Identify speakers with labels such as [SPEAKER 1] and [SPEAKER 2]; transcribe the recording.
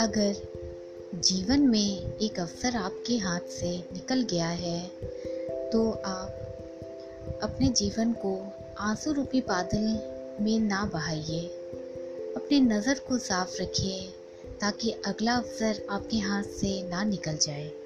[SPEAKER 1] अगर जीवन में एक अवसर आपके हाथ से निकल गया है तो आप अपने जीवन को आँसू रूपी बादल में ना बहाइए। अपने नज़र को साफ़ रखिए, ताकि अगला अवसर आपके हाथ से ना निकल जाए।